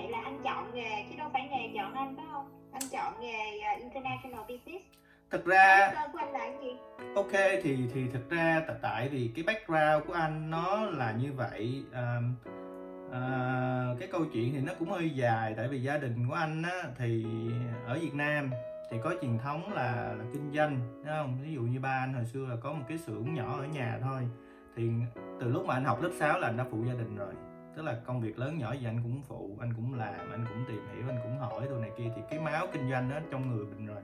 vậy là anh chọn nghề chứ đâu phải nghề chọn anh phải không? Anh chọn nghề à, international business. Thực ra của anh là gì? Ok thì thì thực ra tại tại vì cái background của anh nó là như vậy um, à, cái câu chuyện thì nó cũng hơi dài tại vì gia đình của anh á, thì ở Việt Nam thì có truyền thống là, là kinh doanh đúng không? Ví dụ như ba anh hồi xưa là có một cái xưởng nhỏ ở nhà thôi thì từ lúc mà anh học lớp 6 là anh đã phụ gia đình rồi tức là công việc lớn nhỏ gì anh cũng phụ anh cũng làm anh cũng tìm hiểu anh cũng hỏi đồ này kia. Thì cái máu kinh doanh đó trong người mình rồi.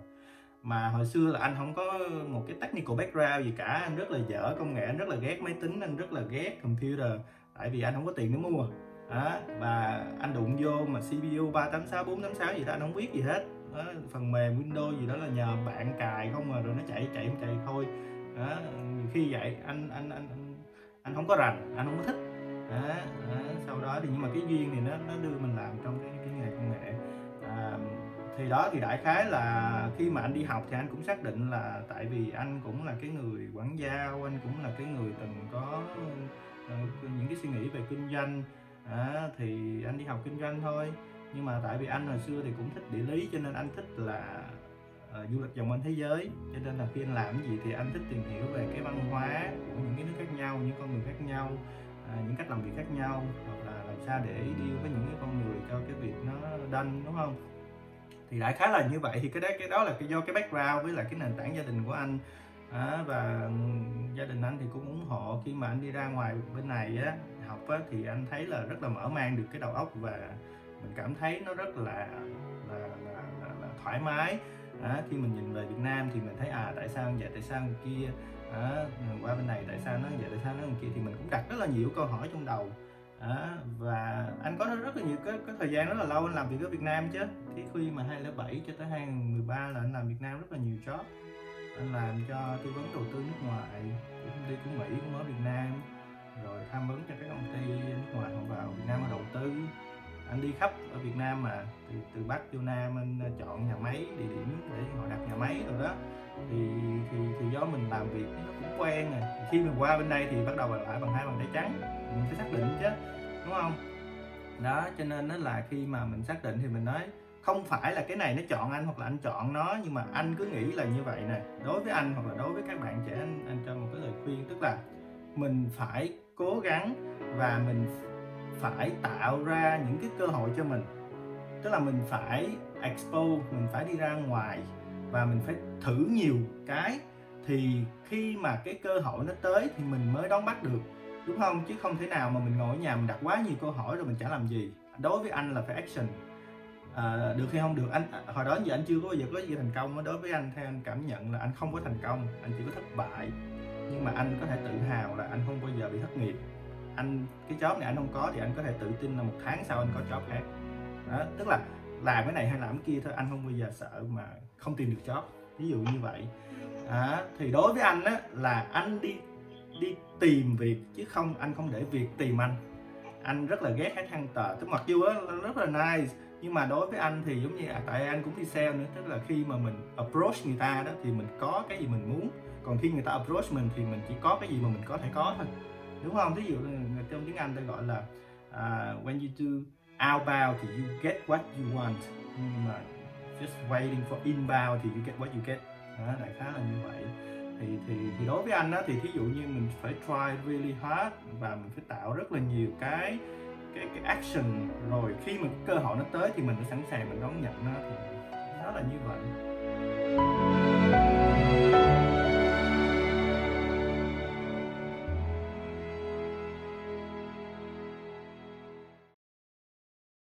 Mà hồi xưa là anh không có một cái technical background gì cả. Anh rất là dở công nghệ anh rất là ghét máy tính anh rất là ghét computer. Tại vì anh không có tiền để mua. Đó, và anh đụng vô mà CPU 386 486 gì đó anh không biết gì hết. Đó, phần mềm Windows gì đó là nhờ bạn cài không mà rồi nó chạy chạy chạy thôi. Đó, nhiều khi vậy anh anh anh anh, anh không có rành anh không có thích đó, đó, sau đó thì nhưng mà cái duyên thì nó nó đưa mình làm trong cái cái nghề công nghệ. À, thì đó thì đại khái là khi mà anh đi học thì anh cũng xác định là tại vì anh cũng là cái người quản giao anh cũng là cái người từng có ờ, ờ, những cái suy nghĩ về kinh doanh. À, thì anh đi học kinh doanh thôi. Nhưng mà tại vì anh hồi xưa thì cũng thích địa lý cho nên anh thích là uh, du lịch vòng quanh thế giới. Cho nên là khi anh làm cái gì thì anh thích tìm hiểu về cái văn hóa của những cái nước khác nhau những con người khác nhau à, những cách làm việc khác nhau hoặc là làm sao để deal với những cái con người cho cái việc nó đanh đúng không? Thì đại khái là như vậy. Thì cái đó cái đó là cái do cái background với lại cái nền tảng gia đình của anh. À, và gia đình anh thì cũng ủng hộ khi mà anh đi ra ngoài bên này á học á, thì anh thấy là rất là mở mang được cái đầu óc và mình cảm thấy nó rất là là, là, là, là thoải mái. À, khi mình nhìn về Việt Nam thì mình thấy à tại sao vậy tại sao kia à, qua bên này tại sao nó vậy tại sao nó như kia thì mình cũng đặt rất là nhiều câu hỏi trong đầu. À, và anh có rất là nhiều cái, cái thời gian rất là lâu anh làm việc ở Việt Nam chứ. Thì khi mà 2007 cho tới 2013 là anh làm Việt Nam rất là nhiều job. Anh làm cho tư vấn đầu tư nước ngoài của công ty của Mỹ cũng ở Việt Nam. Rồi tham vấn cho các công ty nước ngoài họ vào Việt Nam mà đầu tư. Anh đi khắp ở Việt Nam mà từ từ Bắc vô Nam anh ờ, chọn nhà máy địa điểm để họ đặt nhà máy rồi đó thì thì thì do mình làm việc nó cũng quen rồi khi mình qua bên đây thì bắt đầu lại bằng hai bàn tay trắng. Mình phải xác định chứ đúng không? Đó cho nên nó là khi mà mình xác định thì mình nói không phải là cái này nó chọn anh hoặc là anh chọn nó nhưng mà anh cứ nghĩ là như vậy nè. Đối với anh hoặc là đối với các bạn trẻ anh, anh cho một cái lời khuyên tức là mình phải cố gắng và mình phải tạo ra những cái cơ hội cho mình. Tức là mình phải expose mình phải đi ra ngoài và mình phải thử nhiều cái thì khi mà cái cơ hội nó tới thì mình mới đón bắt được. Đúng không? Chứ không thể nào mà mình ngồi ở nhà mình đặt quá nhiều câu hỏi rồi mình chẳng làm gì. Đối với anh là phải action. À, được hay không được? Anh à, hồi đó giờ anh chưa có bao giờ có gì thành công đối với anh theo anh cảm nhận là anh không có thành công anh chỉ có thất bại. Nhưng mà anh có thể tự hào là anh không bao giờ bị thất nghiệp. Anh cái job này anh không có thì anh có thể tự tin là một tháng sau anh có job khác. Đó tức là làm cái này hay làm cái kia thôi anh không bao giờ sợ mà không tìm được job. Ví dụ như vậy. À, thì đối với anh á là anh đi đi tìm việc chứ không anh không để việc tìm anh. Anh rất là ghét hát thằng tờ. Tức mặc dù á rất là nice nhưng mà đối với anh thì giống như à, tại anh cũng đi sale nữa tức là khi mà mình approach người ta đó thì mình có cái gì mình muốn. Còn khi người ta approach mình thì mình chỉ có cái gì mà mình có thể có thôi. Đúng không? Ví dụ trong tiếng anh ta gọi là uh, when you do outbound thì you get what you want. Nhưng mà just waiting for inbound thì you get what you get. Đó, đại khái là như vậy. Thì thì thì đối với anh đó thì thí dụ như mình phải try really hard và mình phải tạo rất là nhiều cái cái cái action. Rồi khi mà cơ hội nó tới thì mình phải sẵn sàng mình đón nhận nó. Thì nó là như vậy.